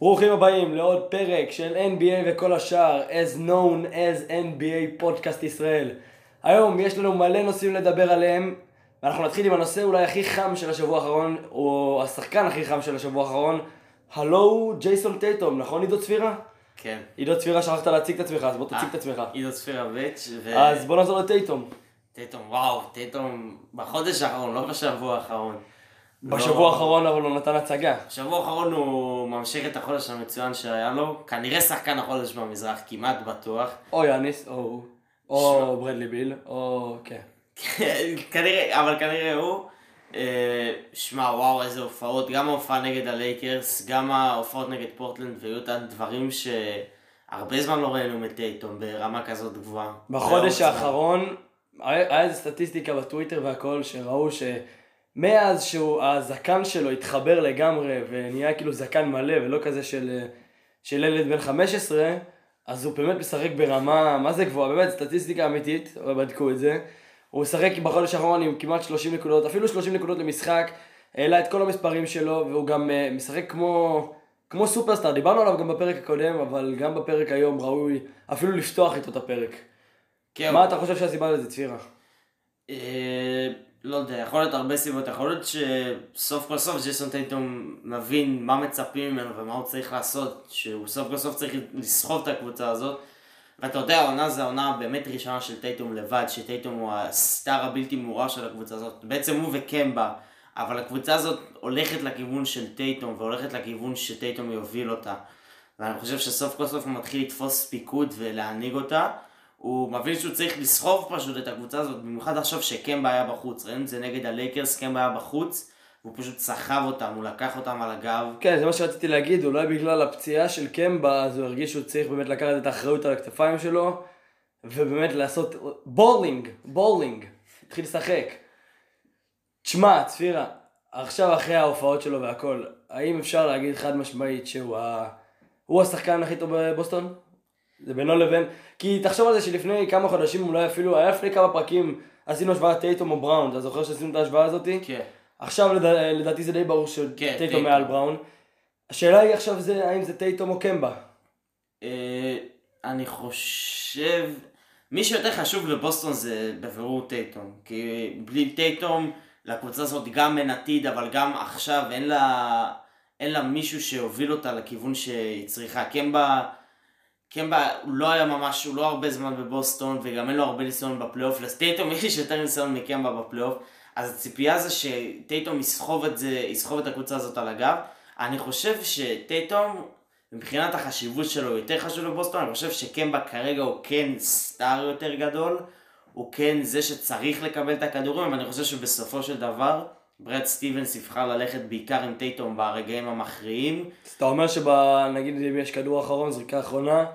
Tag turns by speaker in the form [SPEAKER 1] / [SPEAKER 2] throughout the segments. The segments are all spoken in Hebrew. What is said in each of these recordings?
[SPEAKER 1] ברוכים הבאים לעוד פרק של NBA וכל השאר, as known as NBA פודקאסט ישראל. היום יש לנו מלא נושאים לדבר עליהם, ואנחנו נתחיל עם הנושא אולי הכי חם של השבוע האחרון, או השחקן הכי חם של השבוע האחרון, הלו ג'ייסון טייטום, נכון עידו צפירה?
[SPEAKER 2] כן.
[SPEAKER 1] עידו צפירה, שכחת להציג את עצמך, אז בוא תציג את עצמך.
[SPEAKER 2] עידו צפירביץ' ו...
[SPEAKER 1] אז בוא נעזור לטייטום.
[SPEAKER 2] טייטום, וואו, טייטום בחודש האחרון, לא בשבוע האחרון.
[SPEAKER 1] בשבוע
[SPEAKER 2] לא-
[SPEAKER 1] האחרון אבל הוא נתן הצגה.
[SPEAKER 2] בשבוע האחרון הוא ממשיך את החודש המצוין שהיה לו, כנראה שחקן החודש במזרח, כמעט בטוח.
[SPEAKER 1] או יאניס, או... או ברדלי ביל, או... כן.
[SPEAKER 2] כנראה, אבל כנראה הוא. אה, שמע, וואו, איזה הופעות, גם ההופעה נגד הלייקרס, גם ההופעות נגד פורטלנד ויוטה, דברים שהרבה זמן לא ראינו מטייטום ברמה כזאת גבוהה.
[SPEAKER 1] בחודש האחרון, היה איזה סטטיסטיקה בטוויטר והכל, שראו שמאז שהזקן שלו התחבר לגמרי ונהיה כאילו זקן מלא ולא כזה של, של ילד בן 15, אז הוא באמת משחק ברמה, מה זה גבוהה? באמת סטטיסטיקה אמיתית, בדקו את זה. הוא משחק בחודש האחרון עם כמעט 30 נקודות, אפילו 30 נקודות למשחק, העלה את כל המספרים שלו, והוא גם אה, משחק כמו, כמו סופרסטאר, דיברנו עליו גם בפרק הקודם, אבל גם בפרק היום ראוי אפילו לפתוח איתו את הפרק.
[SPEAKER 2] כן,
[SPEAKER 1] מה אתה חושב שהסיבה לזה, צפירה?
[SPEAKER 2] אה, לא יודע, יכול להיות הרבה סיבות, יכול להיות שסוף כל סוף ג'ייסון טייטום מבין מה מצפים ממנו ומה הוא צריך לעשות, שהוא סוף כל סוף צריך לסחוב את הקבוצה הזאת. ואתה יודע, העונה זה העונה באמת ראשונה של טייטום לבד, שטייטום הוא הסטאר הבלתי מעורר של הקבוצה הזאת. בעצם הוא וקמבה, אבל הקבוצה הזאת הולכת לכיוון של טייטום והולכת לכיוון שטייטום יוביל אותה. ואני חושב שסוף כל סוף הוא מתחיל לתפוס פיקוד ולהנהיג אותה. הוא מבין שהוא צריך לסחוב פשוט את הקבוצה הזאת, במיוחד עכשיו שקמבה היה בחוץ. ראינו את זה נגד הלייקרס, קמבה היה בחוץ, והוא פשוט סחב אותם, הוא לקח אותם על הגב.
[SPEAKER 1] כן, זה מה שרציתי להגיד, אולי בגלל הפציעה של קמבה, אז הוא הרגיש שהוא צריך באמת לקחת את האחריות על הכתפיים שלו, ובאמת לעשות balling, balling, התחיל לשחק. תשמע, צפירה, עכשיו אחרי ההופעות שלו והכל, האם אפשר להגיד חד משמעית שהוא ה... הוא השחקן הכי טוב בבוסטון? זה בינו לבין... כי תחשוב על זה שלפני כמה חודשים, אולי אפילו, היה לפני כמה פרקים, עשינו השוואה טייטום או בראון, אתה זוכר שעשינו את ההשוואה הזאתי?
[SPEAKER 2] כן.
[SPEAKER 1] עכשיו לדע, לדעתי זה די ברור
[SPEAKER 2] כן,
[SPEAKER 1] שטייטום
[SPEAKER 2] טייטום.
[SPEAKER 1] מעל בראון. השאלה היא עכשיו זה האם זה טייטום או קמבה.
[SPEAKER 2] אה, אני חושב, מי שיותר חשוב לבוסטון זה בבירור טייטום. כי בלי טייטום, לקבוצה הזאת גם אין עתיד, אבל גם עכשיו אין לה, אין לה מישהו שהוביל אותה לכיוון שהיא צריכה. קמבה, קמבה לא היה ממש, הוא לא הרבה זמן בבוסטון, וגם אין לו הרבה ניסיון בפלייאוף. לטייטום יש יותר ניסיון מקמבה בפלייאוף. אז הציפייה זה שטייטום יסחוב את זה, יסחוב את הקבוצה הזאת על הגב. אני חושב שטייטום, מבחינת החשיבות שלו, יותר חשוב לבוסטון. אני חושב שקמבה כרגע הוא כן סטאר יותר גדול. הוא כן זה שצריך לקבל את הכדורים, אבל אני חושב שבסופו של דבר, ברד סטיבנס יבחר ללכת בעיקר עם טייטום ברגעים המכריעים.
[SPEAKER 1] אז אתה אומר שנגיד אם יש כדור אחרון, זריקה אחרונה,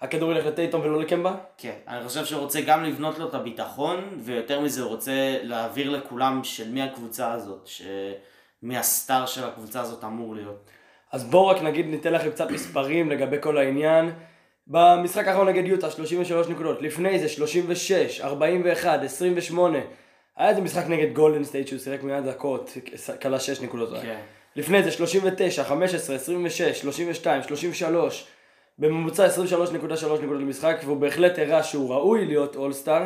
[SPEAKER 1] הכדור ילך לטייטום ולא לקמבה?
[SPEAKER 2] כן, אני חושב שהוא רוצה גם לבנות לו את הביטחון, ויותר מזה הוא רוצה להעביר לכולם של מי הקבוצה הזאת, שמי הסטאר של הקבוצה הזאת אמור להיות.
[SPEAKER 1] אז בואו רק נגיד ניתן לכם קצת מספרים לגבי כל העניין. במשחק האחרון נגד יוטה 33 נקודות, לפני זה 36, 41, 28. היה איזה משחק נגד גולדן סטייט שהוא שיחק מעט דקות, קלע 6 נקודות.
[SPEAKER 2] כן.
[SPEAKER 1] לפני זה 39, 15, 26, 32, 33, בממוצע 23.3 נקודות למשחק, והוא בהחלט הראה שהוא ראוי להיות אולסטאר,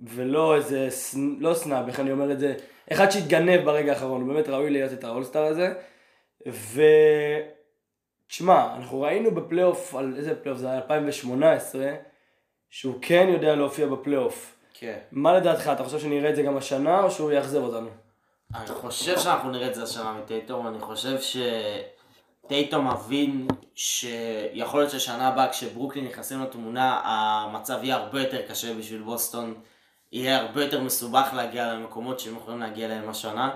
[SPEAKER 1] ולא איזה, לא snub, איך אני אומר את זה, אחד שהתגנב ברגע האחרון, הוא באמת ראוי להיות את האולסטאר הזה. ו... תשמע, אנחנו ראינו בפלייאוף, על איזה פלייאוף זה היה? 2018, שהוא כן יודע להופיע בפלייאוף.
[SPEAKER 2] כן.
[SPEAKER 1] מה לדעתך, אתה חושב שנראה את זה גם השנה, או שהוא יאכזב אותנו?
[SPEAKER 2] אני חושב שאנחנו נראה את זה השנה מטייטום, אני חושב שטייטום מבין שיכול להיות ששנה הבאה כשברוקלין נכנסים לתמונה המצב יהיה הרבה יותר קשה בשביל בוסטון, יהיה הרבה יותר מסובך להגיע למקומות שהם יכולים להגיע אליהם השנה.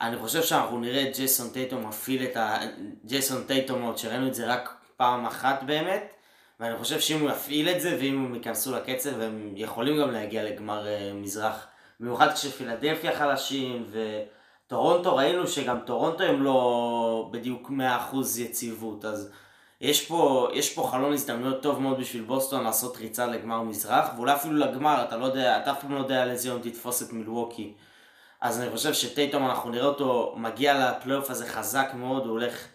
[SPEAKER 2] אני חושב שאנחנו נראה את ג'ייסון טייטום מפעיל את ה... ג'ייסון טייטום עוד שראינו את זה רק פעם אחת באמת ואני חושב שאם הוא יפעיל את זה ואם הם ייכנסו לקצב הם יכולים גם להגיע לגמר אה, מזרח. במיוחד כשפילדלפיה חלשים וטורונטו ראינו שגם טורונטו הם לא בדיוק 100% יציבות. אז יש פה, יש פה חלון הזדמנויות טוב מאוד בשביל בוסטון לעשות ריצה לגמר מזרח ואולי אפילו לגמר אתה לא יודע, אתה אף פעם לא יודע על איזה יום תתפוס את מילווקי. אז אני חושב שטייטום אנחנו נראה אותו מגיע לפלייאוף הזה חזק מאוד, הוא הולך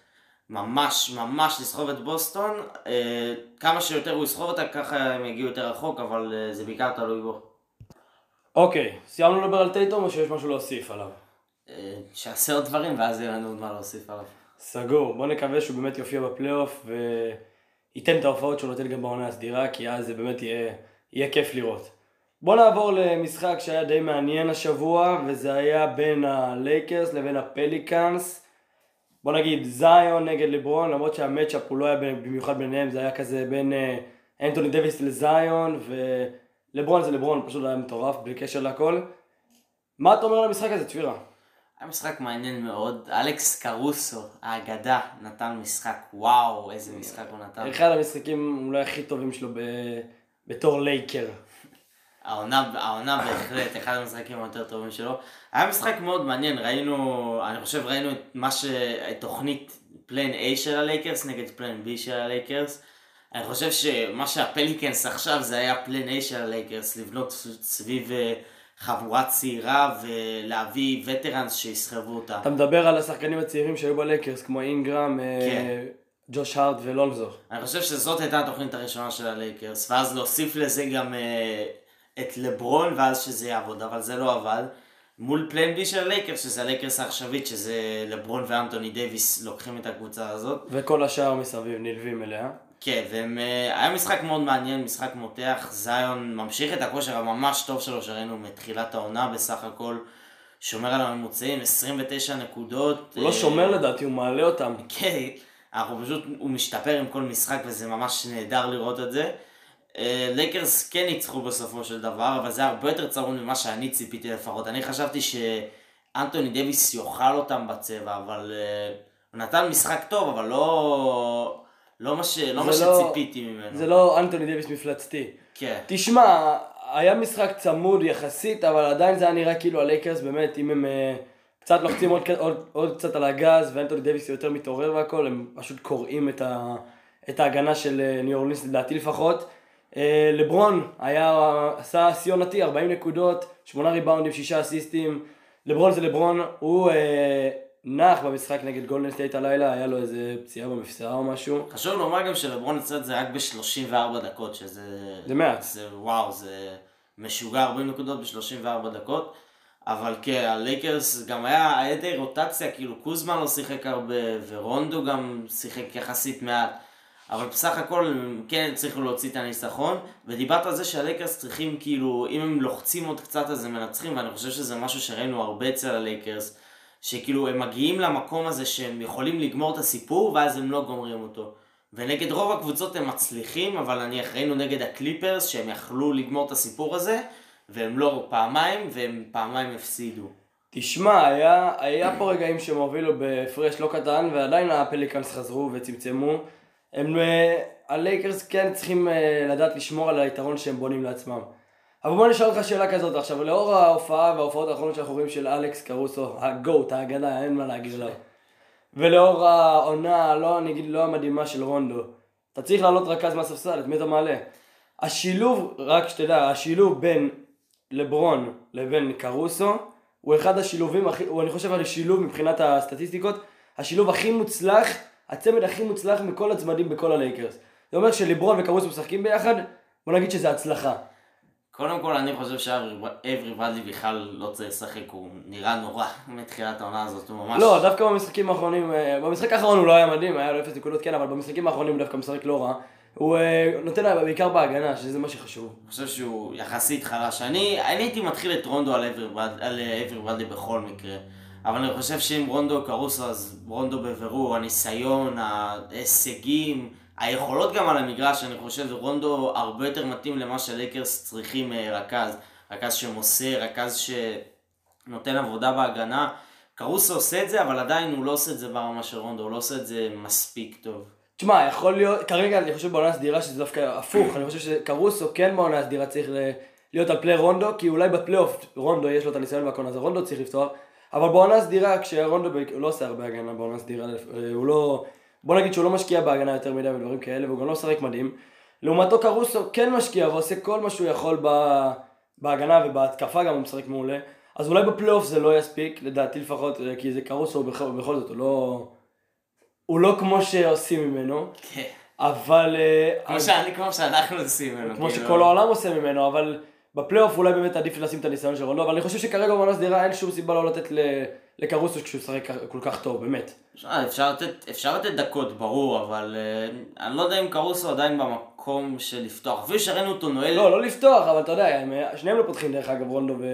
[SPEAKER 2] ממש ממש לסחוב את בוסטון. אה, כמה שיותר הוא יסחוב אותה, ככה הם יגיעו יותר רחוק, אבל אה, זה בעיקר תלוי בו.
[SPEAKER 1] אוקיי, סיימנו לדבר על טייטום או שיש משהו להוסיף עליו?
[SPEAKER 2] אה, שיעשה עוד דברים ואז יהיה לנו עוד מה להוסיף עליו.
[SPEAKER 1] סגור, בוא נקווה שהוא באמת יופיע בפלייאוף וייתן את ההופעות שהוא נותן גם בעונה הסדירה, כי אז זה באמת יהיה, יהיה כיף לראות. בוא נעבור למשחק שהיה די מעניין השבוע, וזה היה בין הלייקרס לבין הפליקאנס. בוא נגיד זיון נגד לברון, למרות שה matchup הוא לא היה במיוחד ביניהם, זה היה כזה בין אה, אנטוני דוויס לזיון, ולברון זה לברון, פשוט היה מטורף, בלי קשר לכל. מה אתה אומר על המשחק הזה, צפירה?
[SPEAKER 2] היה משחק מעניין מאוד. אלכס קרוסו, האגדה, נתן משחק, וואו, איזה משחק הוא נתן.
[SPEAKER 1] אחד המשחקים אולי הכי טובים שלו ב... בתור לייקר.
[SPEAKER 2] העונה, העונה בהחלט, אחד המשחקים היותר טובים שלו. היה משחק מאוד מעניין, ראינו, אני חושב ראינו את מה ש... תוכנית plan A של הלייקרס נגד plan B של הלייקרס. אני חושב שמה שהפליקנס עכשיו זה היה plan A של הלייקרס, לבנות סביב אה, חבורה צעירה ולהביא veterans שיסחבו אותה.
[SPEAKER 1] אתה מדבר על השחקנים הצעירים שהיו בלייקרס, כמו אינגרם, אה,
[SPEAKER 2] כן.
[SPEAKER 1] ג'וש הארט ולונזו.
[SPEAKER 2] אני חושב שזאת הייתה התוכנית הראשונה של הלייקרס, ואז להוסיף לזה גם אה, את לברון, ואז שזה יעבוד, אבל זה לא עבד. מול plan B של הלייקרס, שזה הלייקרס העכשווית, שזה לברון ואנטוני דייוויס לוקחים את הקבוצה הזאת.
[SPEAKER 1] וכל השאר מסביב נלווים אליה.
[SPEAKER 2] כן, והיה משחק מאוד מעניין, משחק מותח, זיון ממשיך את הכושר הממש טוב שלו שראינו מתחילת העונה בסך הכל, שומר על הממוצעים, 29 נקודות.
[SPEAKER 1] הוא לא
[SPEAKER 2] אה,
[SPEAKER 1] שומר לדעתי, הוא מעלה אותם.
[SPEAKER 2] כן, אנחנו פשוט, הוא משתפר עם כל משחק וזה ממש נהדר לראות את זה. אה, לייקרס כן ניצחו בסופו של דבר, אבל זה הרבה יותר צמוד ממה שאני ציפיתי לפחות. אני חשבתי שאנטוני דוויס יאכל אותם בצבע, אבל אה, הוא נתן משחק טוב, אבל לא, לא מה, ש, לא מה
[SPEAKER 1] לא-
[SPEAKER 2] שציפיתי ממנו.
[SPEAKER 1] זה לא אנטוני דייוויס מפלצתי.
[SPEAKER 2] כן.
[SPEAKER 1] תשמע, היה משחק צמוד יחסית, אבל עדיין זה היה נראה כאילו הלייקרס באמת, אם הם אה, קצת לוחצים עוד, עוד, עוד קצת על הגז, ואנטוני דייוויס יותר מתעורר והכל, הם פשוט קורעים את, ה, את ההגנה של אה, ניו אורלינס, לדעתי לפחות. אה, לברון היה, עשה שיא עונתי, 40 נקודות, 8 ריבאונדים, 6 אסיסטים. לברון זה לברון, הוא אה, נח במשחק נגד גולדן סטייט הלילה, היה לו איזה פציעה במפסעה או משהו.
[SPEAKER 2] חשוב לומר גם שלברון עשה את זה רק ב-34 דקות, שזה...
[SPEAKER 1] זה מעט.
[SPEAKER 2] זה וואו, זה משוגע 40 נקודות ב-34 דקות. אבל כן, הלייקרס גם היה, היה די רוטציה, כאילו קוזמה לא שיחק הרבה, ורונדו גם שיחק יחסית מעט. אבל בסך הכל כן הצליחו להוציא את הניצחון, ודיברת על זה שהלייקרס צריכים כאילו, אם הם לוחצים עוד קצת אז הם מנצחים, ואני חושב שזה משהו שראינו הרבה אצל הלייקרס, שכאילו הם מגיעים למקום הזה שהם יכולים לגמור את הסיפור, ואז הם לא גומרים אותו. ונגד רוב הקבוצות הם מצליחים, אבל נניח ראינו נגד הקליפרס שהם יכלו לגמור את הסיפור הזה, והם לא פעמיים, והם פעמיים הפסידו.
[SPEAKER 1] תשמע, היה, היה פה רגעים שהם הובילו בהפרש לא קטן, ועדיין הפליקאנס חזרו וצמצמו. הם, אה, הלייקרס כן צריכים אה, לדעת לשמור על היתרון שהם בונים לעצמם. אבל בוא נשאל אותך שאלה כזאת עכשיו, לאור ההופעה וההופעות האחרונות שאנחנו רואים של אלכס קרוסו, הגוט, האגדה, אין מה להגיד עליו. ולאור העונה, לא, אני אגיד, לא המדהימה של רונדו, אתה צריך לעלות רכז מהספסל, את מי אתה מעלה? השילוב, רק שתדע, השילוב בין לברון לבין קרוסו, הוא אחד השילובים הוא אני חושב על השילוב מבחינת הסטטיסטיקות, השילוב הכי מוצלח, הצמד הכי מוצלח מכל הצמדים בכל הלייקרס. זה אומר שלברון וקרוסו משחקים ביחד, בוא נגיד שזה הצלחה.
[SPEAKER 2] קודם כל אני חושב שאברי ברדלי בכלל לא צריך לשחק, הוא נראה נורא מתחילת העונה הזאת, הוא ממש...
[SPEAKER 1] לא, דווקא במשחקים האחרונים, אה, במשחק האחרון הוא לא היה מדהים, היה לו אפס נקודות כן, אבל במשחקים האחרונים הוא דווקא משחק לא רע. הוא אה, נותן לה בעיקר בהגנה, שזה מה שחשוב.
[SPEAKER 2] אני חושב שהוא יחסית חלש. אני, אני הייתי מתחיל את רונדו על אברי ברד- על אברי ברדלי בכל מקרה. אבל אני חושב שאם רונדו קרוסו, אז רונדו בבירור, הניסיון, ההישגים, היכולות גם על המגרש, אני חושב רונדו הרבה יותר מתאים למה שהלייקרס צריכים אה, רכז. רכז שמוסר, רכז שנותן עבודה בהגנה. קרוסו עושה את זה, אבל עדיין הוא לא עושה את זה ברמה של רונדו, הוא לא עושה את זה מספיק טוב.
[SPEAKER 1] תשמע, יכול להיות, כרגע אני חושב בעונה הסדירה שזה דווקא הפוך, אני חושב שקרוסו כן בעונה הסדירה צריך להיות על פלי רונדו, כי אולי בפלייאוף רונדו יש לו את הניסיון והכל, אז רונדו צריך לפתוח, אבל בעונה הסדירה, כשרונדו, ב- הוא לא עושה הרבה הגנה בעונה הסדירה, אה, הוא לא, בוא נגיד שהוא לא משקיע בהגנה יותר מדי ודברים כאלה, והוא גם לא משחק מדהים. לעומתו קרוסו כן משקיע ועושה כל מה שהוא יכול ב- בהגנה ובהתקפה גם הוא משחק מעולה, אז אולי בפלייאוף זה לא יספיק, לדעתי לפחות, אה, כי זה קרוסו בכל, בכל זאת, הוא לא... הוא לא כמו שעושים ממנו,
[SPEAKER 2] כן.
[SPEAKER 1] אבל... אה,
[SPEAKER 2] כמו שאני, כמו שאנחנו עושים ממנו.
[SPEAKER 1] כמו
[SPEAKER 2] כאילו.
[SPEAKER 1] שכל העולם עושה ממנו, אבל בפלייאוף אולי באמת עדיף לשים את הניסיון של רונדו, אבל אני חושב שכרגע בעונה סדירה אין שום סיבה לא לתת ל- לקרוסוס כשהוא משחק כל כך טוב, באמת.
[SPEAKER 2] אפשר לתת, אפשר לתת דקות, ברור, אבל uh, אני לא יודע אם קרוסו עדיין במקום של לפתוח. אפילו שראינו אותו נועל...
[SPEAKER 1] לא, לא לפתוח, אבל אתה יודע, הם- שניהם לא פותחים דרך אגב, רונדו ו...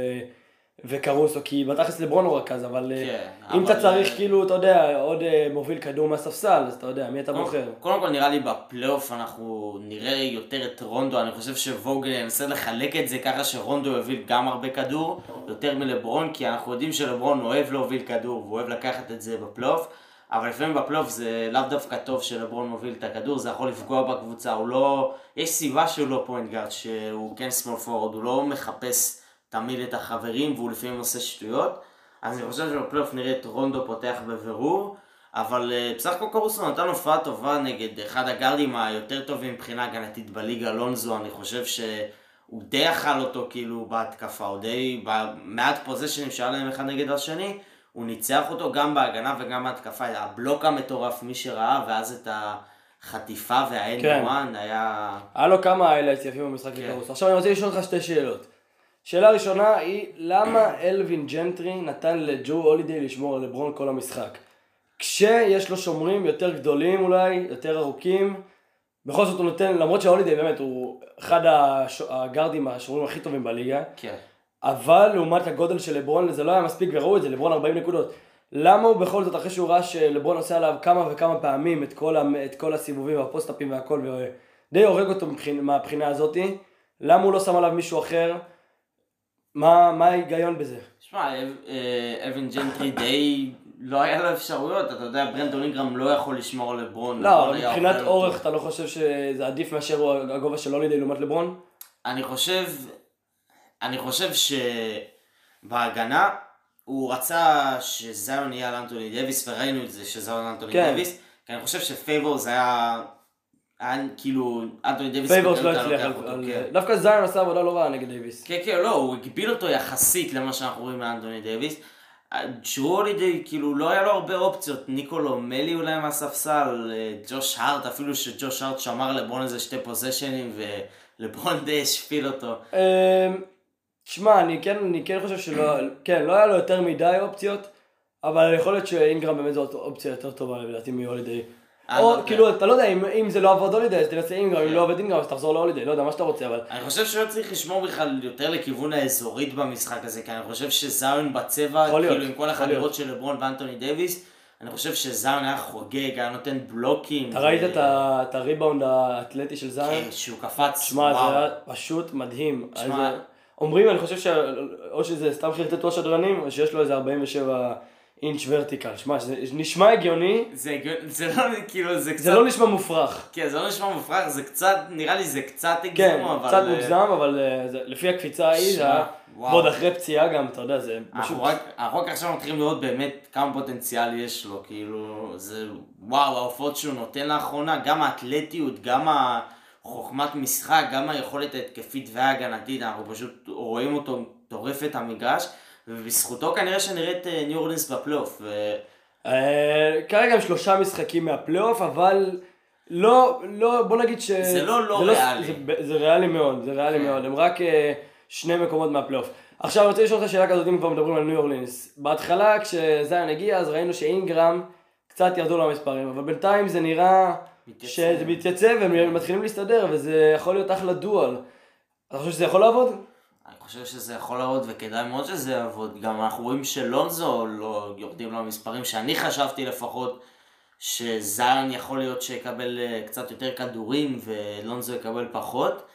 [SPEAKER 1] וקרוסו, כי בתכלס לברון הוא רכז, אבל אה,
[SPEAKER 2] כן,
[SPEAKER 1] אם
[SPEAKER 2] אבל,
[SPEAKER 1] אתה צריך
[SPEAKER 2] אה,
[SPEAKER 1] כאילו, אתה יודע, עוד אה, מוביל כדור מהספסל, אז אתה יודע, מי אתה בוחר?
[SPEAKER 2] קודם כל נראה לי בפלייאוף אנחנו נראה יותר את רונדו, אני חושב שווגל ינסה לחלק את זה ככה שרונדו יוביל גם הרבה כדור, יותר מלברון, כי אנחנו יודעים שלברון אוהב להוביל כדור והוא אוהב לקחת את זה בפלייאוף, אבל לפעמים בפלייאוף זה לאו דווקא טוב שלברון מוביל את הכדור, זה יכול לפגוע בקבוצה, הוא לא... יש סיבה שהוא לא point guard, שהוא כן small forward, הוא לא מחפש תמיד את החברים והוא לפעמים עושה שטויות, אז אני חושב שבפלייאוף נראה את רונדו פותח בבירור. אבל אה, בסך הכל קרוסו נתן הופעה טובה נגד אחד הגארדים היותר טובים מבחינה הגנתית בליגה, לונזו, אני חושב שהוא די אכל אותו כאילו בהתקפה, הוא די, במעט פוזיישנים שהיה להם אחד נגד השני, הוא ניצח אותו גם בהגנה וגם בהתקפה, הבלוק המטורף, מי שראה, ואז את החטיפה וה and
[SPEAKER 1] כן.
[SPEAKER 2] one היה...
[SPEAKER 1] היה לו כמה highlights יפים במשחק
[SPEAKER 2] כן.
[SPEAKER 1] לקרוסו. עכשיו אני רוצה לשאול אותך שתי שאלות. שאלה ראשונה היא, למה אלווין ג'נטרי נתן לג'רו הולידיי לשמור על לברון כל המשחק? כשיש לו שומרים יותר גדולים אולי, יותר ארוכים, בכל זאת הוא נותן, למרות שההולידיי באמת הוא אחד הש... הגארדים השומרים הכי טובים בליגה,
[SPEAKER 2] כן.
[SPEAKER 1] אבל לעומת הגודל של לברון זה לא היה מספיק וראו את זה, לברון 40 נקודות. למה הוא בכל זאת, אחרי שהוא ראה שלברון עושה עליו כמה וכמה פעמים את כל, המ- את כל הסיבובים והפוסט-אפים והכל, ודי הורג אותו מבחינ, מהבחינה הזאתי, למה הוא לא שם עליו מישהו אחר? מה, מה ההיגיון בזה?
[SPEAKER 2] שמע, אה, אלווין ג'נטרי די... לא היה לו אפשרויות, אתה יודע, ברנדון אינגרם לא יכול לשמור על לברון.
[SPEAKER 1] לא, אבל מבחינת אורך. אתה לא חושב שזה עדיף מאשר הגובה של הולידיי לעומת לברון?
[SPEAKER 2] אני חושב, אני חושב שבהגנה הוא רצה שזיון יהיה על אנטוני דוויס, וראינו את זה שזיון על אנטוני
[SPEAKER 1] כן.
[SPEAKER 2] דוויס, כי אני חושב שפייבורס היה, היה כאילו, אנטוני דוויס
[SPEAKER 1] פייבורס לא הצליח,
[SPEAKER 2] כן.
[SPEAKER 1] דווקא זיון עשה עבודה לא רעה נגד דייוויס.
[SPEAKER 2] כן, כן, לא, הוא הגביל אותו יחסית למה שאנחנו רואים מאנטוני דוויס. ג'רו הולידי, כאילו, לא היה לו הרבה אופציות. ניקולו מלי אולי מהספסל, אה, ג'וש הארט, אפילו שג'וש הארט שמר לברון איזה שתי פוזיישנים, ולברון די השפיל אותו.
[SPEAKER 1] אמ, תשמע, אני כן, אני כן חושב שלא, כן, לא היה לו יותר מדי אופציות, אבל יכול להיות שאינגרם באמת זו אופציה יותר טובה לדעתי מהולידיי.
[SPEAKER 2] לא
[SPEAKER 1] או
[SPEAKER 2] יודע.
[SPEAKER 1] כאילו, אתה לא יודע, אם, זה לא עבוד הולידיי, אז תנסה אינגרם, אם לא עובד אינגרם, אז תחזור להולידיי, לא יודע, מה שאתה רוצה, אבל...
[SPEAKER 2] אני חושב שהוא צריך לשמור בכלל יותר לכיוון האזורית במשחק הזה, כי אני חושב שזיון בצבע, כאילו עם כל החדירות. של לברון ואנטוני דוויס, אני חושב שזיון היה חוגג, היה נותן בלוקים.
[SPEAKER 1] אתה ראית את הריבאונד האתלטי של זיון?
[SPEAKER 2] כן, שהוא קפץ,
[SPEAKER 1] שמע, זה. היה פשוט מדהים.
[SPEAKER 2] שמע-
[SPEAKER 1] אה, אומרים, אני חושב. או שזה סתם חרטטו השדרנים, או שיש לו איזה 47 אינץ' ורטיקל. שמע, זה נשמע הגיוני,
[SPEAKER 2] זה הגיוני, זה לא, כאילו, זה קצת...
[SPEAKER 1] זה לא נשמע מופרך.
[SPEAKER 2] כן, זה לא נשמע מופרך, זה קצת, נראה לי זה קצת הגזמו,
[SPEAKER 1] כן,
[SPEAKER 2] אבל...
[SPEAKER 1] קצת
[SPEAKER 2] אה,
[SPEAKER 1] מוגזם, אבל אה, זה- לפי הקפיצה ההיא, זה היה... ועוד אחרי פציעה גם, אתה יודע, זה פשוט...
[SPEAKER 2] אנחנו רק, אנחנו רק עכשיו מתחילים לראות באמת כמה פוטנציאל יש לו, כאילו, זה, וואו, ההופעות שהוא נותן לאחרונה, גם האתלטיות, גם החוכמת משחק, גם היכולת ההתקפית וההגנתית, אנחנו פשוט רואים אותו טורף את המגרש, ובזכותו כנראה שנראה את אה, ניו אורלינס בפלייאוף.
[SPEAKER 1] אה, כרגע הם שלושה משחקים מהפלייאוף, אבל לא, לא, בוא נגיד ש...
[SPEAKER 2] זה לא לא ריאלי.
[SPEAKER 1] זה, ריאלי מאוד, זה ריאלי
[SPEAKER 2] כן.
[SPEAKER 1] מאוד, הם רק אה, שני מקומות מהפלייאוף. עכשיו אני רוצה לשאול אותך שאלה כזאת, אם כבר מדברים על ניו אורלינס. בהתחלה כשזיין הגיע, אז ראינו שאינגרם קצת ירדו לו המספרים, אבל בינתיים זה נראה. שזה מתייצב, והם מתחילים להסתדר, וזה יכול להיות אחלה דואל. אתה חושב שזה יכול לעבוד?
[SPEAKER 2] חושב שזה יכול לעבוד וכדאי מאוד שזה יעבוד. גם אנחנו רואים שלונזו לא יורדים לו המספרים שאני חשבתי לפחות שזיון יכול להיות שיקבל אה, קצת יותר כדורים ולונזו יקבל פחות.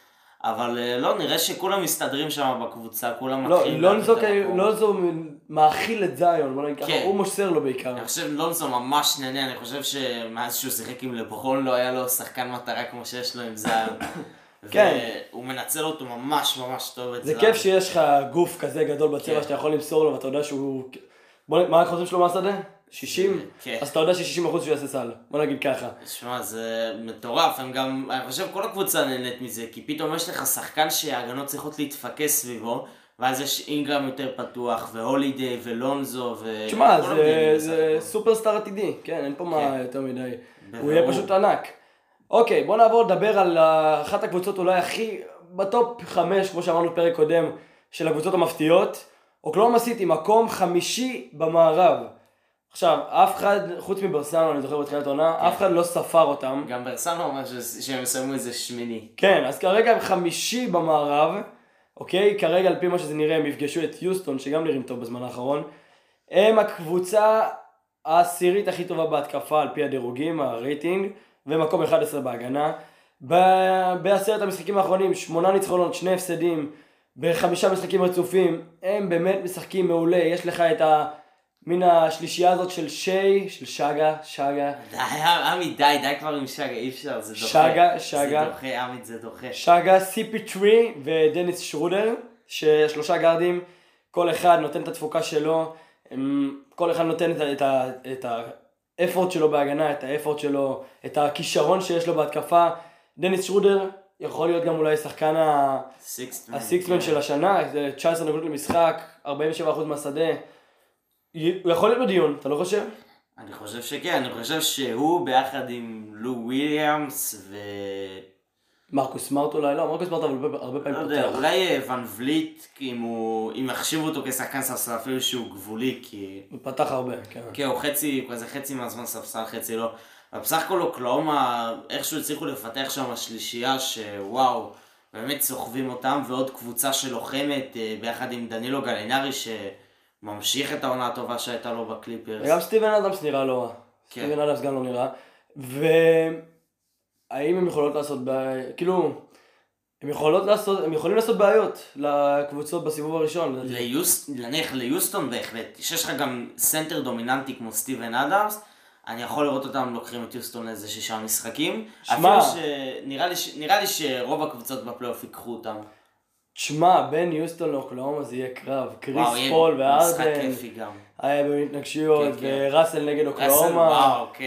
[SPEAKER 2] אבל אה, לא, נראה שכולם מסתדרים שם בקבוצה, כולם
[SPEAKER 1] לא,
[SPEAKER 2] מתחילים...
[SPEAKER 1] לונזו כאילו-
[SPEAKER 2] המקום.
[SPEAKER 1] לונזו מאכיל את זיון, בוא נגיד ככה,
[SPEAKER 2] כן.
[SPEAKER 1] הוא מוסר לו בעיקר.
[SPEAKER 2] אני חושב לונזו ממש נהנה, אני חושב שמאז שהוא שיחק עם לברון לא היה לו שחקן מטרה כמו שיש לו עם זיון.
[SPEAKER 1] כן.
[SPEAKER 2] והוא מנצל אותו ממש ממש טוב
[SPEAKER 1] זה. כיף שיש לך גוף כזה גדול בצבע
[SPEAKER 2] כן.
[SPEAKER 1] שאתה יכול למסור לו ואתה יודע שהוא... בוא מה האחוזים שלו מהשדה? 60?
[SPEAKER 2] כן.
[SPEAKER 1] אז אתה יודע ש-60% שהוא יעשה סל, בוא נגיד ככה.
[SPEAKER 2] שמע, זה מטורף, הם גם, אני חושב כל הקבוצה נהנית מזה, כי פתאום יש לך שחקן שההגנות צריכות להתפקס סביבו, ואז יש אינגרם יותר פתוח, והולידיי, ולונזו, ו...
[SPEAKER 1] תשמע, זה, זה. סופרסטאר עתידי, כן, אין פה מה
[SPEAKER 2] כן.
[SPEAKER 1] יותר מדי. הוא
[SPEAKER 2] בבירור.
[SPEAKER 1] יהיה פשוט ענק. אוקיי, בוא נעבור לדבר על אחת הקבוצות אולי הכי, בטופ חמש, כמו שאמרנו בפרק קודם, של הקבוצות המפתיעות. אוקלאומה סיטי, מקום חמישי במערב. עכשיו, אף אחד, חוץ מברסנו, אני זוכר בתחילת העונה,
[SPEAKER 2] כן.
[SPEAKER 1] אף אחד לא ספר אותם.
[SPEAKER 2] גם ברסנו אומר ש- שהם יסיימו איזה שמיני.
[SPEAKER 1] כן, אז כרגע הם חמישי במערב, אוקיי? כרגע על פי מה שזה נראה הם יפגשו את יוסטון, שגם נראים טוב בזמן האחרון. הם הקבוצה העשירית הכי טובה בהתקפה על פי הדירוגים, הרייטינג, ומקום 11 בהגנה. ב- בעשרת המשחקים האחרונים, שמונה ניצחונות, שני הפסדים, בחמישה משחקים רצופים, הם באמת משחקים מעולה, יש לך את ה... מן השלישייה הזאת של שי, של שגה, שגה,
[SPEAKER 2] די, עמי, די, די כבר עם שגה, אי אפשר, זה דוחה.
[SPEAKER 1] שגה, שגה.
[SPEAKER 2] זה דוחה, עמי, זה דוחה.
[SPEAKER 1] שגה, CP3 ודניס שרודר, ששלושה גארדים, כל אחד נותן את התפוקה שלו, כל אחד נותן את, את, ה- את האפורט שלו בהגנה, את האפורט שלו, את הכישרון שיש לו בהתקפה. דניס שרודר יכול להיות גם אולי שחקן. הסיקסמן
[SPEAKER 2] כן.
[SPEAKER 1] של השנה, זה 19 נקודות למשחק, 47% מהשדה. הוא יכול להיות בדיון, אתה לא חושב?
[SPEAKER 2] אני חושב שכן, אני חושב שהוא ביחד עם לו וויליאמס ו...
[SPEAKER 1] מרקוס סמארט אולי, לא, מרקוס סמארט אבל הרבה, הרבה
[SPEAKER 2] לא
[SPEAKER 1] פעמים
[SPEAKER 2] יודע,
[SPEAKER 1] פותח.
[SPEAKER 2] אולי אה, ון וליט, אם הוא... אם יחשיבו אותו כשחקן ספסל אפילו שהוא גבולי, כי...
[SPEAKER 1] הוא פתח הרבה, כן.
[SPEAKER 2] כן, הוא חצי, כזה חצי מהזמן ספסל, חצי לא. אבל בסך הכל אוקלאומה, איכשהו הצליחו לפתח שם שלישייה שוואו, באמת סוחבים אותם, ועוד קבוצה שלוחמת אה, ביחד עם דנילו גלינרי, שממשיך את העונה הטובה שהייתה לו בקליפרס.
[SPEAKER 1] וגם סטיבן אדמס נראה לא רע.
[SPEAKER 2] כן.
[SPEAKER 1] סטיבן אדמס גם לא נראה. והאם הם יכולות לעשות בעיה, כאילו, הם יכולות לעשות, הם יכולים לעשות בעיות לקבוצות בסיבוב הראשון.
[SPEAKER 2] ליוס, נניח ליוסטון בהחלט, שיש לך גם סנטר דומיננטי כמו סטיבן אדמס, אני יכול לראות אותם לוקחים את יוסטון לאיזה שישה משחקים.
[SPEAKER 1] שמע.
[SPEAKER 2] אפילו שנראה לי, נראה לי שרוב הקבוצות בפלייאוף ייקחו אותם.
[SPEAKER 1] תשמע, בין יוסטון לאוקלהומה זה יהיה קרב. קריס פול
[SPEAKER 2] משחק
[SPEAKER 1] והארדן,
[SPEAKER 2] כיפי גם.
[SPEAKER 1] היה בהתנגשויות,
[SPEAKER 2] כן, כן.
[SPEAKER 1] וראסל נגד
[SPEAKER 2] ראסל,
[SPEAKER 1] אוקלהומה.
[SPEAKER 2] וואו, כן,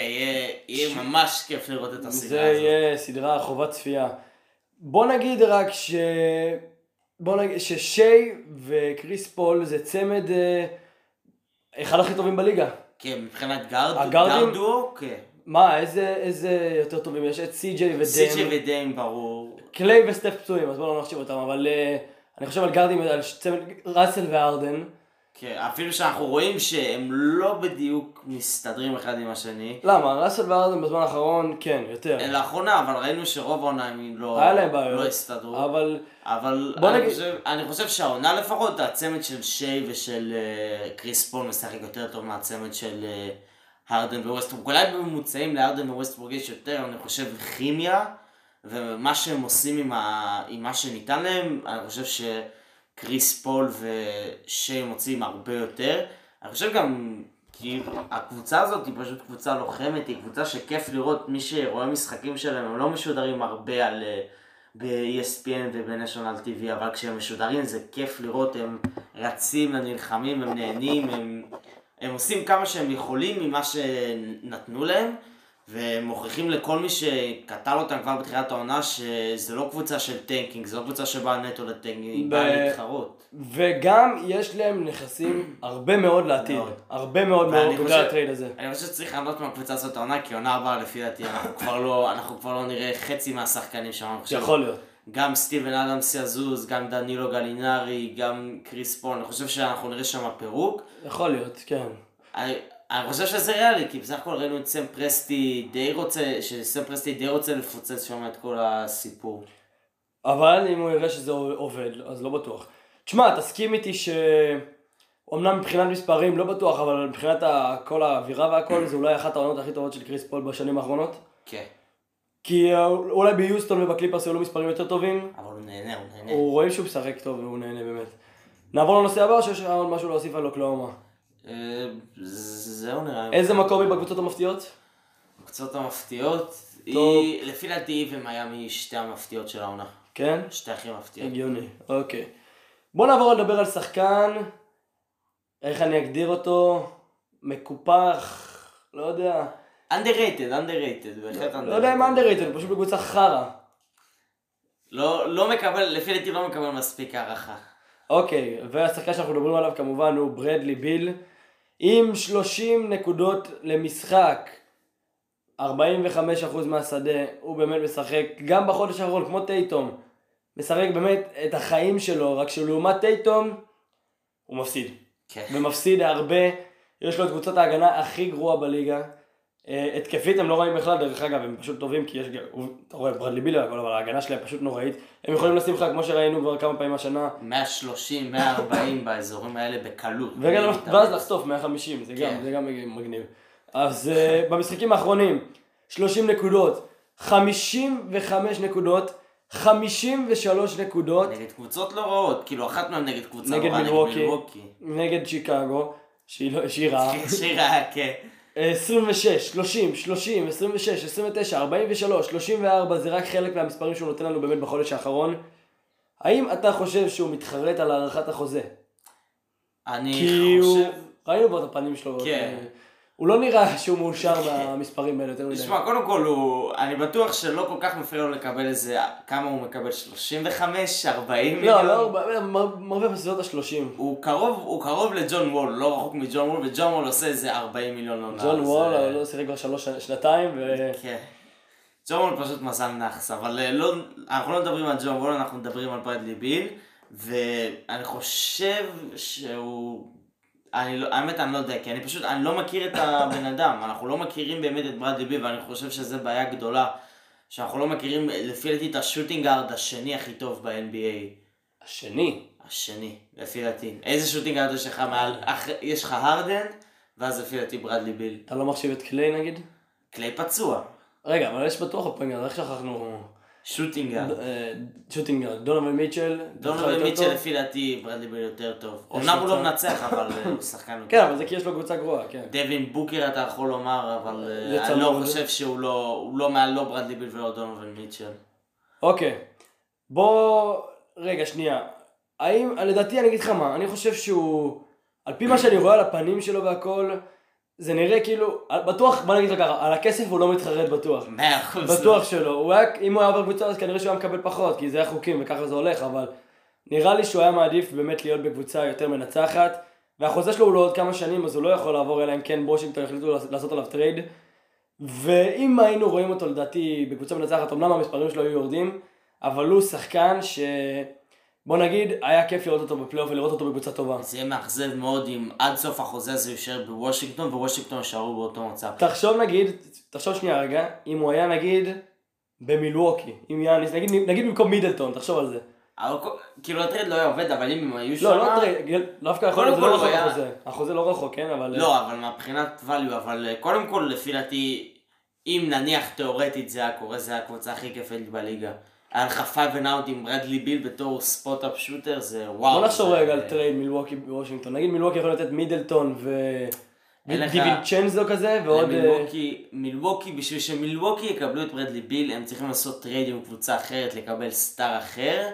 [SPEAKER 2] יהיה, ממש כיף לראות את הסדרה
[SPEAKER 1] זה
[SPEAKER 2] הזאת.
[SPEAKER 1] יהיה סדרה חובת צפייה. בוא נגיד רק ש... בוא נגיד ששיי וקריס פול זה צמד אה, אחד הכי טובים בליגה.
[SPEAKER 2] כן, מבחינת
[SPEAKER 1] guard?
[SPEAKER 2] guard duo, כן.
[SPEAKER 1] מה, איזה, איזה יותר טובים יש? את סי.ג'יי
[SPEAKER 2] סי.ג'י
[SPEAKER 1] ודיים.
[SPEAKER 2] ודיים ברור.
[SPEAKER 1] קליי וסטף פצועים, אז בואו לא נחשיב אותם, אבל אה, אני חושב על גארדים, על צמד ראסל והארדן.
[SPEAKER 2] כן, אפילו שאנחנו רואים שהם לא בדיוק מסתדרים אחד עם השני.
[SPEAKER 1] למה? ראסל והארדן בזמן האחרון, כן, יותר.
[SPEAKER 2] לאחרונה, אבל ראינו שרוב העונה הם לא,
[SPEAKER 1] היה להם בעיות.
[SPEAKER 2] לא הסתדרו.
[SPEAKER 1] אבל
[SPEAKER 2] אבל
[SPEAKER 1] בוא
[SPEAKER 2] אני,
[SPEAKER 1] נגיד-
[SPEAKER 2] חושב, אני חושב שהעונה לפחות, הצמד של שיי ושל uh, קריס פול משחק יותר טוב מהצמד של אה, הרדן וווסטברוק. אולי בממוצעים להרדן וווסטברוק יש יותר, אני חושב, כימיה, ומה שהם עושים עם, ה, עם מה שניתן להם, אני חושב שקריס פול ושיי מוצאים הרבה יותר. אני חושב גם, כי הקבוצה הזאת היא פשוט קבוצה לוחמת, היא קבוצה שכיף לראות, מי שרואה משחקים שלהם, הם לא משודרים הרבה על... אה, ב-ESPN וב-National TV, אבל כשהם משודרים זה כיף לראות, הם רצים, הם נלחמים, הם נהנים, הם, הם עושים כמה שהם יכולים ממה שנתנו להם, והם מוכיחים לכל מי שקטל אותם כבר בתחילת העונה שזה לא קבוצה של tanking, זו לא קבוצה שבאה נטו ל tanking, היא
[SPEAKER 1] ב-
[SPEAKER 2] באה להתחרות.
[SPEAKER 1] וגם יש להם נכסים הרבה מאוד לעתיד.
[SPEAKER 2] מאוד.
[SPEAKER 1] הרבה מאוד מאוד בגלל הטרייד הזה.
[SPEAKER 2] אני חושב שצריך ליהנות מהקבוצה הזאת העונה, כי עונה הבאה לפי דעתי אנחנו כבר לא, אנחנו כבר לא נראה חצי מהשחקנים שם.
[SPEAKER 1] יכול להיות.
[SPEAKER 2] גם סטיבן אדמס יזוז, גם דנילו גלינארי, גם כריס פול, אני חושב שאנחנו נראה שם פירוק.
[SPEAKER 1] יכול להיות, כן.
[SPEAKER 2] אני, אני חושב שזה ריאלי, כי בסך הכל ראינו את סם פרסטי די רוצה, שסם פרסטי די רוצה לפוצץ שם את כל הסיפור.
[SPEAKER 1] אבל אם הוא יראה שזה עובד, אז לא בטוח. תשמע, תסכים איתי ש... אמנם מבחינת מספרים לא בטוח, אבל מבחינת ה- כל האווירה והכל, זה אולי אחת העונות הכי טובות של כריס פול בשנים האחרונות.
[SPEAKER 2] כן.
[SPEAKER 1] כי אה, אולי ביוסטון ובקליפרס היו לו מספרים יותר טובים,
[SPEAKER 2] אבל הוא נהנה, הוא נהנה.
[SPEAKER 1] הוא רואים שהוא משחק טוב והוא נהנה באמת. נעבור לנושא הבא או שיש עוד משהו להוסיף על אוקלאומה?
[SPEAKER 2] זהו נראה. לי.
[SPEAKER 1] איזה מקום היא בקבוצות המפתיעות?
[SPEAKER 2] הקבוצות המפתיעות. היא, לפי דעתי היא ומיאמי שתי המפתיעות של העונה.
[SPEAKER 1] כן?
[SPEAKER 2] שתי הכי מפתיעות.
[SPEAKER 1] הגיוני, אוקיי. בוא נעבור לדבר על שחקן, איך אני אגדיר אותו? מקופח, לא יודע.
[SPEAKER 2] underrated, underrated, בהחלט underrated.
[SPEAKER 1] לא יודע אם אנדררייטד, פשוט בקבוצה חרא.
[SPEAKER 2] לא, לא מקבל, לפי דעתי לא מקבל מספיק הערכה.
[SPEAKER 1] אוקיי, והשחקן שאנחנו מדברים עליו כמובן הוא ברדלי ביל, עם 30 נקודות למשחק, 45% מהשדה, הוא באמת משחק, גם בחודש האחרון, כמו טייטום, משחק באמת את החיים שלו, רק שלעומת טייטום, הוא מפסיד.
[SPEAKER 2] כן.
[SPEAKER 1] ומפסיד הרבה, יש לו את קבוצת ההגנה הכי גרועה בליגה. אה, התקפית הם לא רעים בכלל, דרך אגב, הם פשוט טובים, כי יש, אתה רואה, ברדלי ביל והכל, אבל ההגנה שלהם פשוט נוראית. הם יכולים לשים לך, כמו שראינו כבר כמה פעמים השנה,
[SPEAKER 2] 130, 140 באזורים האלה בקלות.
[SPEAKER 1] וגם, ואז. לחטוף 150, זה גם,
[SPEAKER 2] כן.
[SPEAKER 1] זה גם מגניב. אז אה, במשחקים האחרונים, 30 נקודות, 55 נקודות, 53 נקודות
[SPEAKER 2] נגד קבוצות לא רעות, כאילו אחת מהן נגד קבוצה
[SPEAKER 1] נגד
[SPEAKER 2] נוראה,
[SPEAKER 1] מילווקי, נגד שיקגו, שהיא לא- שהיא רעה.
[SPEAKER 2] כן.
[SPEAKER 1] 26, 30, 30, 26, 29, 43, 34, זה רק חלק מהמספרים שהוא נותן לנו באמת בחודש האחרון. האם אתה חושב שהוא מתחרט על הארכת החוזה?
[SPEAKER 2] אני
[SPEAKER 1] כי הוא...
[SPEAKER 2] חושב...
[SPEAKER 1] ראינו כבר את הפנים שלו.
[SPEAKER 2] כן.
[SPEAKER 1] הוא לא נראה שהוא מאושר מהמספרים האלה יותר מדי.
[SPEAKER 2] תשמע, קודם כל הוא... אני בטוח שלא כל כך מפריע לו לקבל איזה... כמה הוא מקבל? 35? 40 מיליון?
[SPEAKER 1] לא, לא, הרבה, מר- מרוויח בסביבות ה-30.
[SPEAKER 2] הוא קרוב, הוא קרוב לג'ון וול, לא רחוק מג'ון וול, וג'ון וול עושה איזה 40 מיליון עונה.
[SPEAKER 1] ג'ון וול לא שיחק כבר שלוש שנתיים, ו...
[SPEAKER 2] כן. ג'ון וול פשוט מזל נאחס, אבל אה, לא, אנחנו לא מדברים על ג'ון וול, אנחנו מדברים על ברדלי ביל, ואני חושב שהוא... אני לא, האמת אני לא יודע, כי אני פשוט, אני לא מכיר את הבן אדם, אנחנו לא מכירים באמת את ברדלי ביל, ואני חושב שזו בעיה גדולה, שאנחנו לא מכירים, לפי דעתי, את השוטינגארד השני הכי טוב ב-NBA.
[SPEAKER 1] השני.
[SPEAKER 2] השני, לפי דעתי. איזה שוטינגארד יש לך מעל, אח... יש לך הרדן, ואז לפי דעתי ברדלי ביל.
[SPEAKER 1] אתה לא מחשיב את קליי נגיד?
[SPEAKER 2] קליי פצוע,
[SPEAKER 1] רגע, אבל יש בטוח אופנגר, איך שכחנו?
[SPEAKER 2] שוטינגארד.
[SPEAKER 1] אה, שוטינגר, דונובל מיטשל.
[SPEAKER 2] דונובל מיטשל? לפי דעתי ברדלי ביל יותר טוב.
[SPEAKER 1] לו
[SPEAKER 2] אמנם הוא לא מנצח, אבל אה, הוא שחקן יותר.
[SPEAKER 1] כן, אבל זה כי יש לו קבוצה גרועה, כן.
[SPEAKER 2] דווין בוקר אתה יכול לומר, אבל אה, אני לא. חושב שהוא לא, לא מעל לא ברדלי ביל ולא דונובל מיטשל.
[SPEAKER 1] אוקיי. בוא... רגע, שנייה. האם... לדעתי אני אגיד לך מה, אני חושב שהוא... על פי מה שאני רואה על הפנים שלו והכל, זה נראה כאילו... בטוח, בוא נגיד לך ככה, על הכסף הוא לא מתחרט בטוח.
[SPEAKER 2] מאה אחוז. לא.
[SPEAKER 1] בטוח שלא. הוא היה, אם הוא היה עובר קבוצה אז כנראה שהוא היה מקבל פחות, כי זה היה חוקים וככה זה הולך, אבל נראה לי שהוא היה מעדיף באמת להיות בקבוצה יותר מנצחת, והחוזה שלו הוא לעוד כמה שנים, אז הוא לא יכול לעבור אלא אם כן וושינגטון החליטו לעשות עליו טרייד. ואם היינו רואים אותו לדעתי בקבוצה מנצחת, אמנם המספרים שלו היו יורדים, אבל הוא שחקן ש... בוא נגיד, היה כיף לראות אותו בפלייאוף ולראות אותו בקבוצה טובה.
[SPEAKER 2] זה יהיה מאכזב מאוד אם עד סוף החוזה הזה יישאר בוושינגטון, ווושינגטון יישארו באותו מצב.
[SPEAKER 1] תחשוב נגיד, תחשוב שנייה רגע, אם הוא היה נגיד במילווקי, אם יאניס, נגיד, נגיד במקום מידלטון, תחשוב על זה.
[SPEAKER 2] אבל כאילו הטרייד לא היה עובד, אבל אם הם היו שם...
[SPEAKER 1] לא, לא טרייד, דווקא יכול להיות, זה לא רחוק
[SPEAKER 2] היה-
[SPEAKER 1] החוזה. החוזה לא רחוק, כן, אבל...
[SPEAKER 2] לא, אבל מבחינת value, אבל אה, קודם כל, לפי דעתי, אם נניח תאורטית זה היה קורה, זה היה הקבוצה הכי כיפית בליגה. היה לך five and out עם ברדלי ביל בתור spot-up shooter, זה וואו.
[SPEAKER 1] בוא נחשוב רגע על טרייד מילווקי בוושינגטון. נגיד מילווקי יכול לתת מידלטון ו...
[SPEAKER 2] אין לך-
[SPEAKER 1] דיווינצ'נזו כזה, ועוד... אה,
[SPEAKER 2] למילווקי, מילווקי, בשביל שמילווקי יקבלו את ברדלי ביל, הם צריכים לעשות טרייד עם קבוצה אחרת, לקבל star אחר.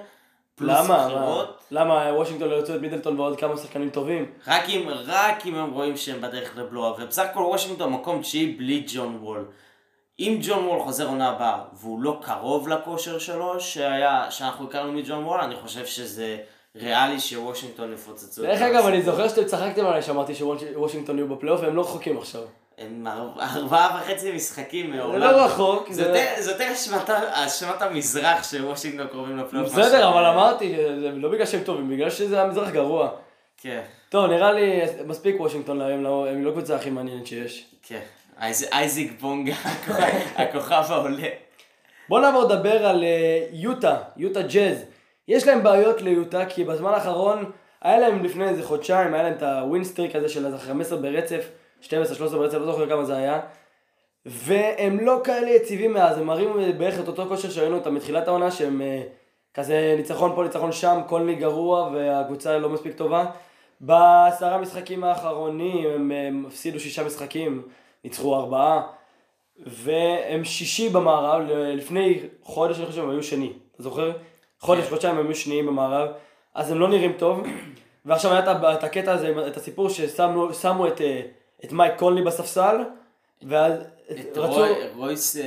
[SPEAKER 2] פלוס
[SPEAKER 1] למה?
[SPEAKER 2] בחירות.
[SPEAKER 1] למה וושינגטון לא ירצו את מידלטון ועוד כמה שחקנים טובים?
[SPEAKER 2] רק אם, רק אם הם רואים שהם בדרך לבלוע, ובסך הכל וושינגטון מקום תשיעי בלי ג'ון וול. אם ג'ון וול חוזר עונה הבאה, והוא לא קרוב לכושר שלו, שהיה, שאנחנו הכרנו מג'ון וול, אני חושב שזה ריאלי שוושינגטון יפוצצו.
[SPEAKER 1] דרך
[SPEAKER 2] זה.
[SPEAKER 1] אגב, אני זוכר שאתם צחקתם עליי שאמרתי שוושינגטון יהיו בפלייאוף, והם לא רחוקים עכשיו.
[SPEAKER 2] הם אר- ארבעה וחצי משחקים
[SPEAKER 1] זה
[SPEAKER 2] מעולם.
[SPEAKER 1] לא רחוק,
[SPEAKER 2] זה
[SPEAKER 1] זה...
[SPEAKER 2] יותר- זה אשמת- המזרח שוושינגטון קרובים לפלייאוף.
[SPEAKER 1] בסדר, אבל אמרתי, זה לא בגלל שהם טובים, בגלל שזה המזרח גרוע.
[SPEAKER 2] כן,
[SPEAKER 1] טוב, נראה לי מספיק וושינגטון להם, הם לא קבוצה הכי מעניינת שיש.
[SPEAKER 2] כן. אייז- אייזיק בונגה, הכוכב- העולה.
[SPEAKER 1] בוא נעבור לדבר על אה, יוטה, יוטה ג'אז. יש להם בעיות ליוטה, כי בזמן האחרון, היה להם לפני איזה חודשיים, היה להם את ה win streak הזה של איזה 15 ברצף, 12, 13 ברצף, לא זוכר כמה זה היה. והם לא כאלה יציבים מאז, הם מראים בערך את אותו כושר שראינו אותם מתחילת העונה, שהם אה, כזה ניצחון פה, ניצחון שם, קונלי גרוע והקבוצה לא מספיק טובה. בעשרה משחקים האחרונים הם אה, הפסידו שישה משחקים, ניצחו ארבעה. והם שישי במערב, לפני חודש אני חושב הם היו שני, אתה זוכר? חודש,
[SPEAKER 2] כן.
[SPEAKER 1] חודשיים הם היו שניים במערב, אז הם לא נראים טוב, ועכשיו היה את את הקטע הזה, את הסיפור ששמו שמו את, אה, את מייק קונלי בספסל, ואז
[SPEAKER 2] את
[SPEAKER 1] רצו,
[SPEAKER 2] רוי- רויס... אה,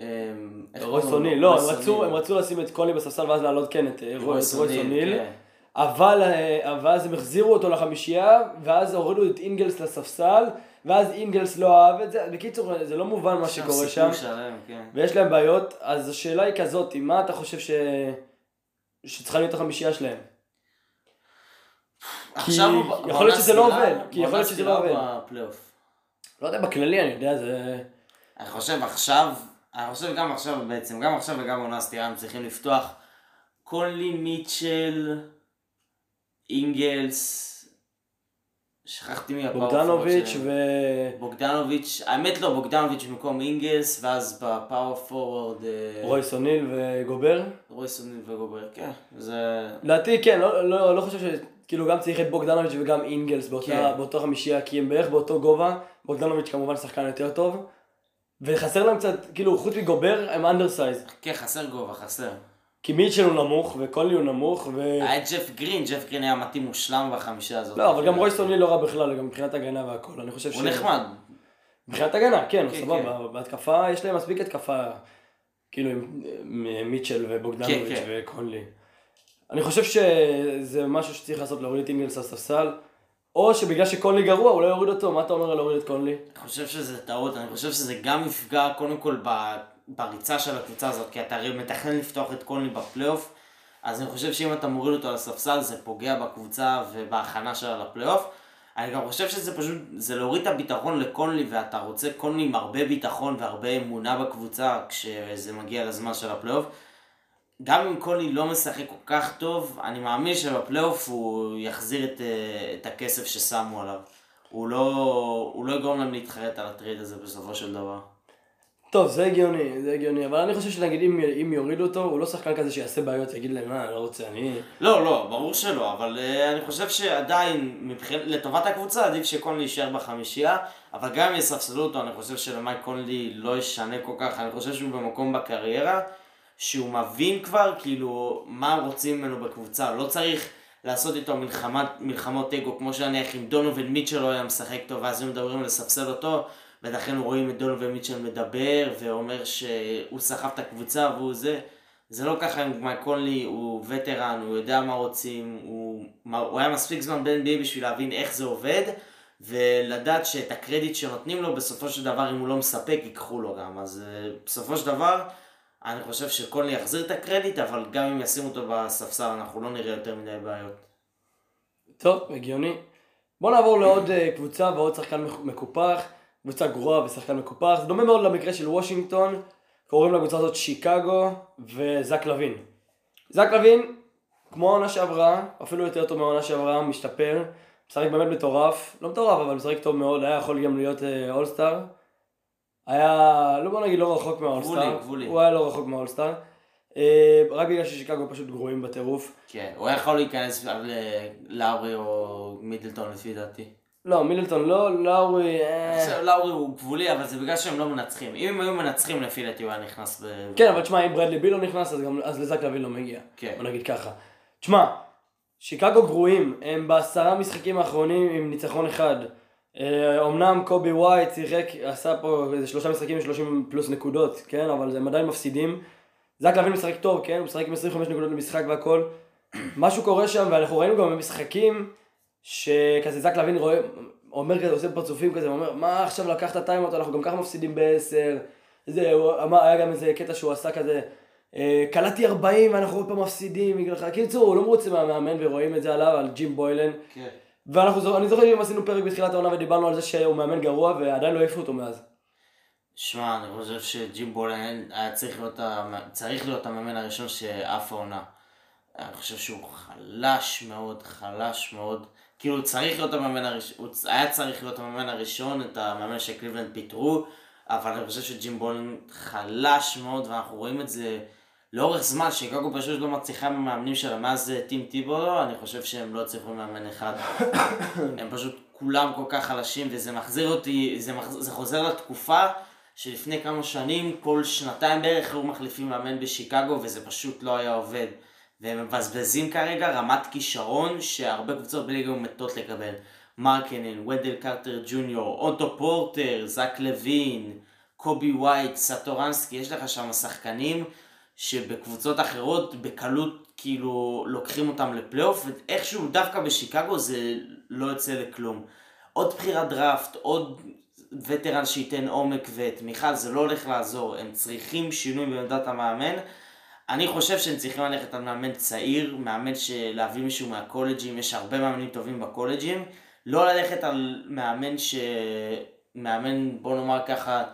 [SPEAKER 2] אה,
[SPEAKER 1] רויס? אוניל, לא, הם רצו,
[SPEAKER 2] אוניל.
[SPEAKER 1] הם רצו לשים את קונלי בספסל ואז להעלות כן את
[SPEAKER 2] רויס אוניל.
[SPEAKER 1] אבל, אה, אבל אז הם החזירו אותו לחמישייה, ואז הורידו את אינגלס לספסל, ואז אינגלס לא אהב את זה. בקיצור, זה לא מובן מה שקורה שם.
[SPEAKER 2] סיפור שלם, כן.
[SPEAKER 1] ויש להם בעיות, אז השאלה היא כזאת, מה אתה חושב ש... שצריכה להיות החמישייה שלהם?
[SPEAKER 2] הוא
[SPEAKER 1] יכול
[SPEAKER 2] בעונה
[SPEAKER 1] להיות שזה לא עובד, כי יכול להיות שזה לא עובד. לא יודע, בכללי אני יודע, זה...
[SPEAKER 2] אני חושב עכשיו, אני חושב גם עכשיו בעצם, גם עכשיו וגם בעונה סטירה הם צריכים לפתוח קונלי מיטשל, אינגלס, שכחתי מי ה
[SPEAKER 1] power
[SPEAKER 2] בוגדנוביץ'.
[SPEAKER 1] ו...
[SPEAKER 2] בוגדנוביץ', האמת לא, בוגדנוביץ' במקום אינגלס, ואז ב power forward אה,
[SPEAKER 1] רויס אוניל וגובר.
[SPEAKER 2] רויס אוניל וגובר, כן, זה...
[SPEAKER 1] לדעתי כן, לא, לא, לא חושב ש... כאילו גם צריך את בוגדנוביץ' וגם אינגלס באותה,
[SPEAKER 2] כן.
[SPEAKER 1] באותו חמישייה, כי הם בערך באותו גובה. בוגדנוביץ' כמובן שחקן יותר טוב. וחסר להם קצת, כאילו חוץ מגובר הם undersize.
[SPEAKER 2] כן, חסר גובה, חסר.
[SPEAKER 1] כי מיטשל הוא נמוך וקונלי הוא נמוך ו...
[SPEAKER 2] היה את ג'ף גרין, ג'ף גרין היה מתאים מושלם בחמישייה הזאת.
[SPEAKER 1] לא, אבל גם רויס אוניל לא רע בכלל, גם מבחינת הגנה והכל. אני חושב
[SPEAKER 2] הוא נחמד.
[SPEAKER 1] מבחינת הגנה, כן,
[SPEAKER 2] כן,
[SPEAKER 1] סבבה. בהתקפה, יש להם מספיק התקפה, כאילו עם מיטשל ובוגדנוביץ'
[SPEAKER 2] כן, כן.
[SPEAKER 1] וקונלי. אני חושב שזה משהו שצריך לעשות, להוריד את אינגלס לספסל, או שבגלל שקונלי גרוע, הוא לא יוריד אותו, מה אתה אומר על להוריד את קונלי?
[SPEAKER 2] אני חושב שזה טעות, אני חושב שזה גם יפגע קודם כל ב- בריצה של הקבוצה הזאת, כי אתה הרי מתכנן לפתוח את קונלי בפלייאוף, אז אני חושב שאם אתה מוריד אותו על הספסל זה פוגע בקבוצה ובהכנה שלה לפלייאוף. אני גם חושב שזה פשוט, זה להוריד את הביטחון לקונלי, ואתה רוצה קונלי עם הרבה ביטחון והרבה אמונה בקבוצה כשזה מגיע לזמן של הפלייאוף. גם אם קונלי לא משחק כל כך טוב, אני מאמין שבפלייאוף הוא יחזיר את, אה, את הכסף ששמו עליו. הוא לא, הוא לא יגרום להם להתחרט על הטרייד הזה בסופו של דבר.
[SPEAKER 1] טוב, זה הגיוני, זה הגיוני, אבל אני חושב שנגיד אם, אם יורידו אותו, הוא לא שחקן כזה שיעשה בעיות, יגיד להם, מה, אני לא רוצה, אני...
[SPEAKER 2] לא, לא, ברור שלא, אבל uh, אני חושב שעדיין, מבחינת, לטובת הקבוצה, עדיף שקונלי יישאר בחמישייה, אבל גם אם יספסלו אותו, אני חושב שלמייק קונלי לא ישנה כל כך, אני חושב שהוא במקום בקריירה, שהוא מבין כבר, כאילו, מה רוצים ממנו בקבוצה, לא צריך לעשות איתו מלחמת, מלחמות אגו, כמו שנניח אם דונובין מיטשל לא היה משחק טוב, ואז היו מדברים על לספסל אותו, ולכן רואים את דונובין מיטשל מדבר, ואומר שהוא סחב את הקבוצה והוא זה. זה לא ככה עם מייק קונלי, הוא וטרן, הוא יודע מה רוצים, הוא, הוא היה מספיק זמן ב-NBA בשביל להבין איך זה עובד, ולדעת שאת הקרדיט שנותנים לו, בסופו של דבר, אם הוא לא מספק, ייקחו לו גם. אז uh, בסופו של דבר, אני חושב שקונלי יחזיר את הקרדיט, אבל גם אם ישימו אותו בספסל, אנחנו לא נראה יותר מדי בעיות.
[SPEAKER 1] טוב, הגיוני. בוא נעבור לעוד אה, קבוצה ועוד שחקן מק- מקופח, קבוצה גרועה ושחקן מקופח. זה דומה מאוד למקרה של וושינגטון, קוראים לקבוצה הזאת שיקגו וזק לוין. זק לוין, כמו העונה שעברה, אפילו יותר טוב מהעונה שעברה, משתפר, משחק באמת מטורף, לא מטורף אבל משחק טוב מאוד, היה יכול גם להיות אה, אולסטאר. היה, לא בוא נגיד לא רחוק מהאולסטאר. הוא היה לא רחוק מהאולסטאר. אה, רק בגלל ששיקגו פשוט גרועים בטירוף.
[SPEAKER 2] כן, הוא היה יכול להיכנס לאורי או מידלטון לפי דעתי.
[SPEAKER 1] לא, מילטון לא, לאורי... אה.
[SPEAKER 2] עכשיו לאורי הוא גבולי, אבל זה בגלל שהם לא מנצחים. אם הם היו מנצחים לפי דעתי הוא היה נכנס ב...
[SPEAKER 1] כן, אבל תשמע, אם ברדלי ביל לא נכנס, אז גם אז לזק לוין לא מגיע.
[SPEAKER 2] כן.
[SPEAKER 1] בוא נגיד ככה. תשמע, שיקגו גרועים, הם בעשרה משחקים האחרונים עם ניצחון אחד. אה, אמנם קובי ווייט שיחק, עשה פה איזה שלושה משחקים עם 30 פלוס נקודות, כן? אבל הם עדיין מפסידים. זאק לאבין משחק טוב, כן? הוא משחק עם 25 נקודות למשחק והכל. משהו קורה שם, ואנחנו ראינו גם במשחקים, שכזה זאק לאבין רואה, אומר כזה, עושה פרצופים כזה, אומר, מה עכשיו לקחת טיימאוט, אנחנו גם ככה מפסידים בעשר. זה, הוא אמר, היה גם איזה קטע שהוא עשה כזה, אה, קלעתי 40 ואנחנו עוד פעם מפסידים בגלל לך. קיצור, הוא לא מרוצה מהמאמן ורואים את זה עליו, על ג'ים בוילן.
[SPEAKER 2] כן.
[SPEAKER 1] ואנחנו, אני זוכר שאם עשינו פרק בתחילת העונה ודיברנו על זה שהוא מאמן גרוע ועדיין לא העיפו אותו מאז.
[SPEAKER 2] שמע, אני חושב שג'ים בולן היה צריך להיות, צריך להיות המאמן הראשון שעף העונה. אני חושב שהוא חלש מאוד, חלש מאוד. כאילו, צריך להיות המאמן הראשון, הוא היה צריך להיות המאמן הראשון, את המאמן שקליבלנד פיטרו, אבל אני חושב שג'ים בולן חלש מאוד, ואנחנו רואים את זה לאורך זמן, שיקגו פשוט לא מצליחה עם המאמנים שלה, מאז טים טיבולו, אני חושב שהם לא הצליחו מאמן אחד. הם פשוט כולם כל כך חלשים, וזה מחזיר אותי, זה, מחז... זה חוזר לתקופה שלפני כמה שנים, כל שנתיים בערך היו מחליפים מאמן בשיקגו, וזה פשוט לא היה עובד. והם מבזבזים כרגע רמת כישרון שהרבה קבוצות בליגה מתות לקבל. מרקנן, ונדל קרטר ג'וניור, אוטו פורטר, זאק לאבין, קובי ווייט, סאטורנסקי, יש לך שם שחקנים שבקבוצות אחרות בקלות כאילו לוקחים אותם לפלייאוף, ואיכשהו דווקא בשיקגו זה לא יוצא לכלום. עוד בחירת דראפט, עוד וטרן שייתן עומק ותמיכה, זה לא הולך לעזור. הם צריכים שינוי בעמדת המאמן. אני חושב שהם צריכים ללכת על מאמן צעיר, מאמן שלהביא מישהו מהקולג'ים, יש הרבה מאמנים טובים בקולג'ים. לא ללכת על מאמן ש... מאמן, בוא נאמר ככה,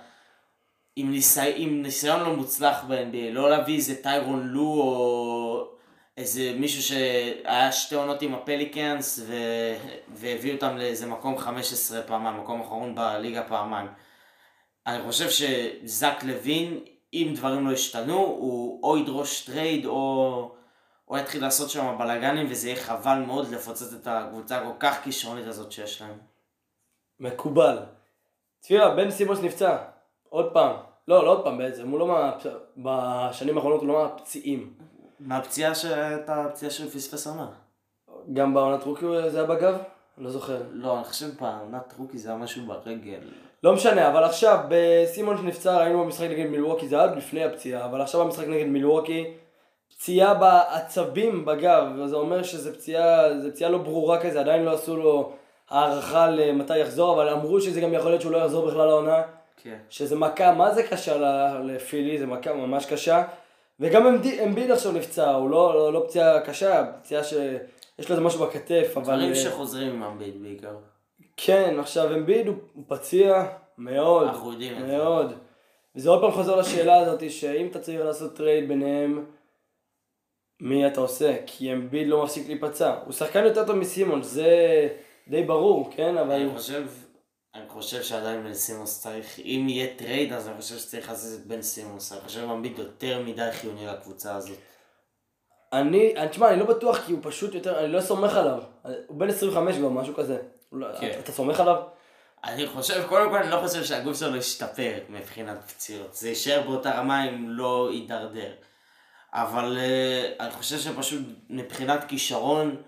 [SPEAKER 2] עם, ניסי... עם ניסיון לא מוצלח ב-NBA, לא להביא איזה טיירון לו או איזה מישהו שהיה שתי עונות עם הפליקאנס ו... והביא אותם לאיזה מקום 15 פעמיים, מקום אחרון בליגה פעמיים. אני חושב שזאק לאבין, אם דברים לא ישתנו, הוא או ידרוש טרייד או, או יתחיל לעשות שם בלאגנים וזה יהיה חבל מאוד לפוצץ את הקבוצה הכל כך כישרונית הזאת שיש להם.
[SPEAKER 1] מקובל. צפירה, בן סימונס נפצע. עוד פעם. לא, לא עוד פעם בעצם, הוא לא מה... בשנים האחרונות הוא לא מהפציעים.
[SPEAKER 2] מהפציעה שהייתה הפציעה שהוא פספס עונה.
[SPEAKER 1] גם בעונת רוקי זה היה בגב? לא זוכר.
[SPEAKER 2] לא, אני חושב בעונת רוקי זה היה משהו ברגל.
[SPEAKER 1] לא משנה, אבל עכשיו, בסימון שנפצע, ראינו במשחק נגד מילווקי, זה היה עוד לפני הפציעה, אבל עכשיו במשחק נגד מילווקי, פציעה בעצבים בגב, וזה אומר שזו פציעה, פציעה לא ברורה כזה, עדיין לא עשו לו הערכה למתי יחזור, אבל אמרו שזה גם יכול להיות שהוא לא יחזור בכלל לעונה.
[SPEAKER 2] כן.
[SPEAKER 1] שזה מכה, מה זה קשה לפילי, זה מכה ממש קשה. וגם אמביד עכשיו נפצע, הוא לא, לא, לא פציעה קשה, פציעה שיש לו איזה משהו בכתף, אבל...
[SPEAKER 2] דברים שחוזרים עם אמביד בעיקר.
[SPEAKER 1] כן, עכשיו אמביד הוא, פציע מאוד,
[SPEAKER 2] אנחנו יודעים את זה.
[SPEAKER 1] מאוד. וזה עוד פעם חוזר לשאלה הזאת, שאם אתה צריך לעשות trade ביניהם, מי אתה עושה? כי אמביד לא מפסיק להיפצע. הוא שחקן יותר טוב מסימונס, זה די ברור, כן? אבל...
[SPEAKER 2] אני חושב, אני חושב שעדיין בן סימונס צריך, אם יהיה trade אז אני חושב שצריך לעשות את בן סימונס. אני חושב שאמביד יותר מדי חיוני לקבוצה הזאת.
[SPEAKER 1] אני- תשמע, אני לא בטוח כי הוא פשוט יותר, אני לא סומך עליו. הוא בן 25 כבר, משהו כזה. לא-
[SPEAKER 2] כן.
[SPEAKER 1] אתה- אתה סומך עליו?
[SPEAKER 2] אני חושב, קודם כל אני לא חושב שהגוף שלו ישתפר מבחינת פציעות. זה יישאר באותה רמה אם לא יידרדר. אבל uh, אני חושב שפשוט מבחינת כישרון,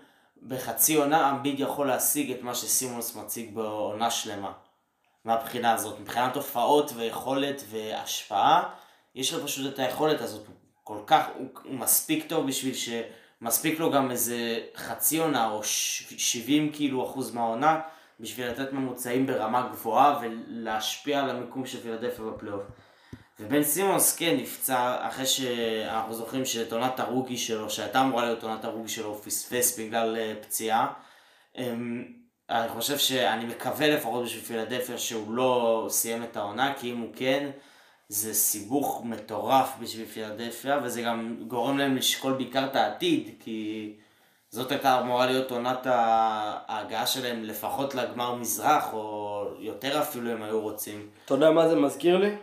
[SPEAKER 2] בחצי עונה אמביד יכול להשיג את מה שסימונס מציג בעונה שלמה. מהבחינה הזאת. מבחינת הופעות ויכולת והשפעה, יש לו פשוט את היכולת הזאת. כל כך, הוא, הוא מספיק טוב בשביל שמספיק לו גם איזה חצי עונה או ש- 70 כאילו אחוז מהעונה, בשביל לתת ממוצעים ברמה גבוהה ולהשפיע על המיקום של פילדלפיה בפלייאוף. ובן סימונס כן נפצע אחרי שאנחנו זוכרים שאת עונת הרוגי שלו, שהייתה אמורה להיות עונת הרוגי שלו, הוא פספס בגלל אה, פציעה. אמ, אני חושב שאני מקווה לפחות בשביל פילדלפיה שהוא לא סיים את העונה, כי אם הוא כן, זה סיבוך מטורף בשביל פילדלפיה, וזה גם גורם להם לשקול בעיקר את העתיד, כי זאת הייתה אמורה להיות עונת ההגעה שלהם לפחות לגמר מזרח, או יותר אפילו אם היו רוצים.
[SPEAKER 1] אתה יודע מה זה מזכיר לי?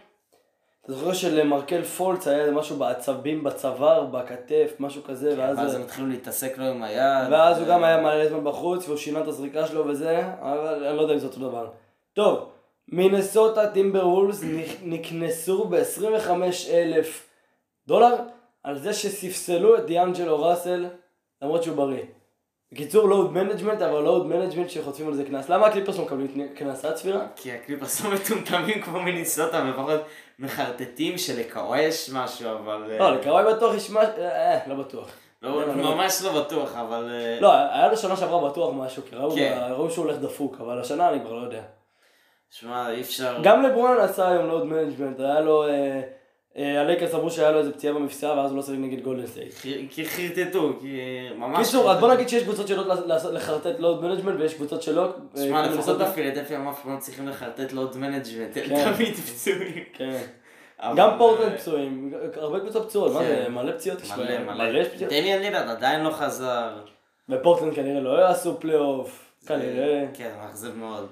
[SPEAKER 1] אתה זוכר שלמרקל פולץ היה משהו בעצבים, בצוואר, בכתף, משהו כזה, ואז...
[SPEAKER 2] ואז הם התחילו להתעסק לו עם היד.
[SPEAKER 1] ואז הוא גם היה מלא זמן בחוץ, והוא שינה את הזריקה שלו וזה, אבל אני לא יודע אם זה אותו דבר. טוב, מינסוטה טימברוולבס נקנסו ב-25 אלף דולר על זה שספסלו את דיאנג'לו ראסל, למרות שהוא בריא. בקיצור, load management, אבל load management שחוטפים על זה קנס. למה הקליפרס לא מקבלים קנס? עד צפירה?
[SPEAKER 2] כי הקליפרס לא מטומטמים כמו מינסוטה, לפחות מחרטטים שלקוואי יש משהו, אבל... אה,
[SPEAKER 1] לא, לקוואי בטוח יש משהו, אה, לא בטוח.
[SPEAKER 2] לא, ממש לא בטוח, אבל... אה,
[SPEAKER 1] לא, היה לו שנה שעברה בטוח משהו, כי
[SPEAKER 2] כן.
[SPEAKER 1] ראו שהוא הולך דפוק, אבל השנה אני כבר לא יודע.
[SPEAKER 2] שמע, אי אפשר...
[SPEAKER 1] גם לברון עשה היום load management, היה לו, אה, אה, הלייקרס אמרו שהיה לו איזה פציעה במפסעה ואז הוא לא שיחק נגד גולדן סטייט.
[SPEAKER 2] כי- חרטטו, כי ממש...
[SPEAKER 1] קיצור, אז בוא נגיד שיש קבוצות שיודעות לחרטט load management ויש קבוצות שלא.
[SPEAKER 2] שמע,
[SPEAKER 1] אה,
[SPEAKER 2] לפחות
[SPEAKER 1] מנסות-
[SPEAKER 2] בפילדלפיה הם אף פעם לא צריכים לחרטט load management, הם
[SPEAKER 1] כן.
[SPEAKER 2] תמיד פצועים.
[SPEAKER 1] כן. גם פורטלנד פצועים, הרבה קבוצות פצועות, מה זה,
[SPEAKER 2] כן.
[SPEAKER 1] מלא פציעות יש
[SPEAKER 2] מלא,
[SPEAKER 1] להם,
[SPEAKER 2] מלא.
[SPEAKER 1] פציעות.
[SPEAKER 2] דמיאן לילארד עדיין לא חזר.
[SPEAKER 1] ופורטלנד כנראה לא יעשו פלייאוף, כנראה.
[SPEAKER 2] כן, מאכזב מאוד.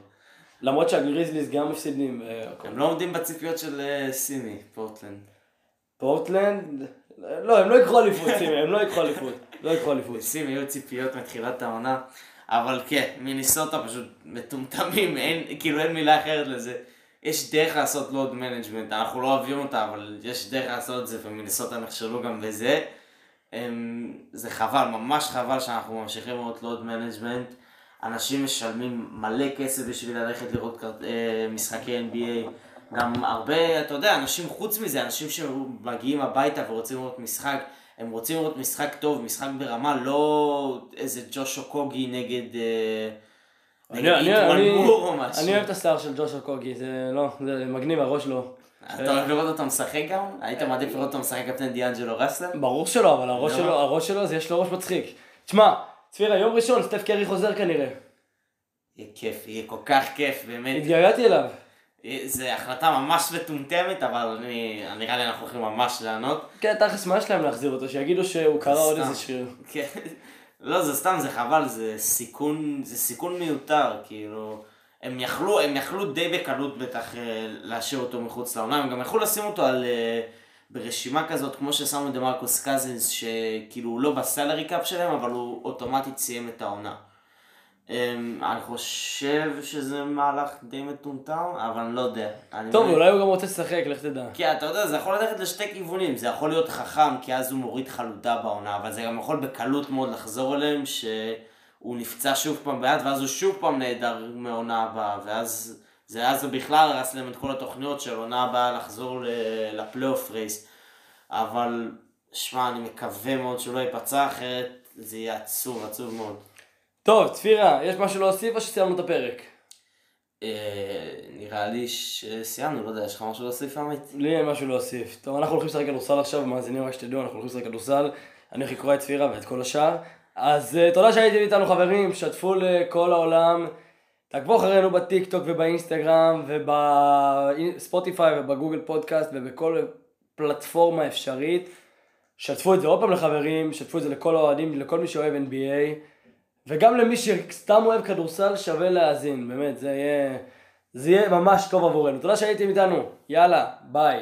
[SPEAKER 1] למרות שהגריזליס גם מפסידים. אה.
[SPEAKER 2] הם לא עומדים בציפיות של אה, סימי, פורטלנד.
[SPEAKER 1] פורטלנד, לא, הם לא ייקחו אליפות, סימי, הם לא ייקחו אליפות. לא ייקחו אליפות.
[SPEAKER 2] לסימי היו ציפיות מתחילת העונה. אבל כן, מינסוטה פשוט מטומטמים, אין, כאילו אין מילה אחרת לזה. יש דרך לעשות load management, אנחנו לא אוהבים אותה, אבל יש דרך לעשות את זה, ומינסוטה נכשלו גם בזה. הם, זה חבל, ממש חבל שאנחנו ממשיכים לראות load management. אנשים משלמים מלא כסף בשביל ללכת לראות קרט- אה, משחקי NBA. גם הרבה, אתה יודע, אנשים חוץ מזה, אנשים שמגיעים הביתה ורוצים לראות משחק, הם רוצים לראות משחק טוב, משחק ברמה, לא איזה ג'וש אוקוגי נגד... אה, נגד
[SPEAKER 1] אני- אני-
[SPEAKER 2] איטואן- מור או משהו.
[SPEAKER 1] אני אוהב את השיער של ג'וש אוקוגי, זה לא, זה מגניב, הראש שלו.
[SPEAKER 2] אתה אוהב לראות אותו משחק גם? היית מעדיף לראות אותו משחק קפטן דיאנג'לו ראסל?
[SPEAKER 1] ברור שלא, אבל הראש
[SPEAKER 2] לא.
[SPEAKER 1] שלו, הראש שלו, יש לו ראש מצחיק. תשמע, צפירה, יום ראשון, סטף קרי חוזר כנראה.
[SPEAKER 2] יהיה כיף, יהיה כל כך כיף, באמת.
[SPEAKER 1] התגעגעתי אליו.
[SPEAKER 2] זו החלטה ממש מטומטמת, אבל אני, נראה לי אנחנו הולכים ממש לענות.
[SPEAKER 1] כן, תכלס, מה יש להם להחזיר אותו? שיגידו שהוא קרא עוד. איזה שריר.
[SPEAKER 2] כן. לא, זה סתם, זה חבל, זה סיכון, זה סיכון מיותר, כאילו, הם יכלו, הם יכלו די בקלות בטח אה, להשאיר אותו מחוץ לעונה, הם גם יכלו לשים אותו על, אה, ברשימה כזאת, כמו ששמו את מרקוס קזינס, שכאילו הוא לא בסלרי קאפ שלהם, אבל הוא אוטומטית סיים את העונה. אמ, אני חושב שזה מהלך די מטומטם, אבל אני לא יודע.
[SPEAKER 1] טוב,
[SPEAKER 2] באמת-
[SPEAKER 1] אולי הוא גם רוצה לשחק, לך תדע.
[SPEAKER 2] כי אתה יודע, זה יכול ללכת לשתי כיוונים, זה יכול להיות חכם, כי אז הוא מוריד חלודה בעונה, אבל זה גם יכול בקלות מאוד לחזור אליהם, שהוא נפצע שוב פעם ביד, ואז הוא שוב פעם נעדר מעונה הבאה, ואז זה אז בכלל הרס להם את כל התוכניות של עונה הבאה לחזור ל playoff race. אבל, שמע, אני מקווה מאוד שהוא לא ייפצע, אחרת זה יהיה עצוב, עצוב מאוד.
[SPEAKER 1] טוב, צפירה, יש משהו להוסיף או שסיימנו את הפרק?
[SPEAKER 2] אה, נראה לי שסיימנו, לא יודע, יש לך משהו להוסיף עמית?
[SPEAKER 1] לי אין משהו להוסיף. טוב, אנחנו הולכים לשחק כדורסל עכשיו, מאזינים רק שתדעו, אנחנו הולכים לשחק כדורסל. אני הולך לקרוע את צפירה ואת כל השאר. אז uh, תודה שהייתם איתנו חברים, שתפו לכל העולם. תעקבו אחרינו בטיק טוק ובאינסטגרם ובספוטיפיי ובגוגל פודקאסט ובכל פלטפורמה אפשרית. שתפו את זה עוד פעם לחברים, שתפו את זה לכל האוהדים, לכל מי שאוהב NBA. וגם למי שסתם אוהב כדורסל שווה להאזין, באמת, זה יהיה, זה יהיה ממש טוב עבורנו. תודה שהייתם איתנו, יאללה, ביי.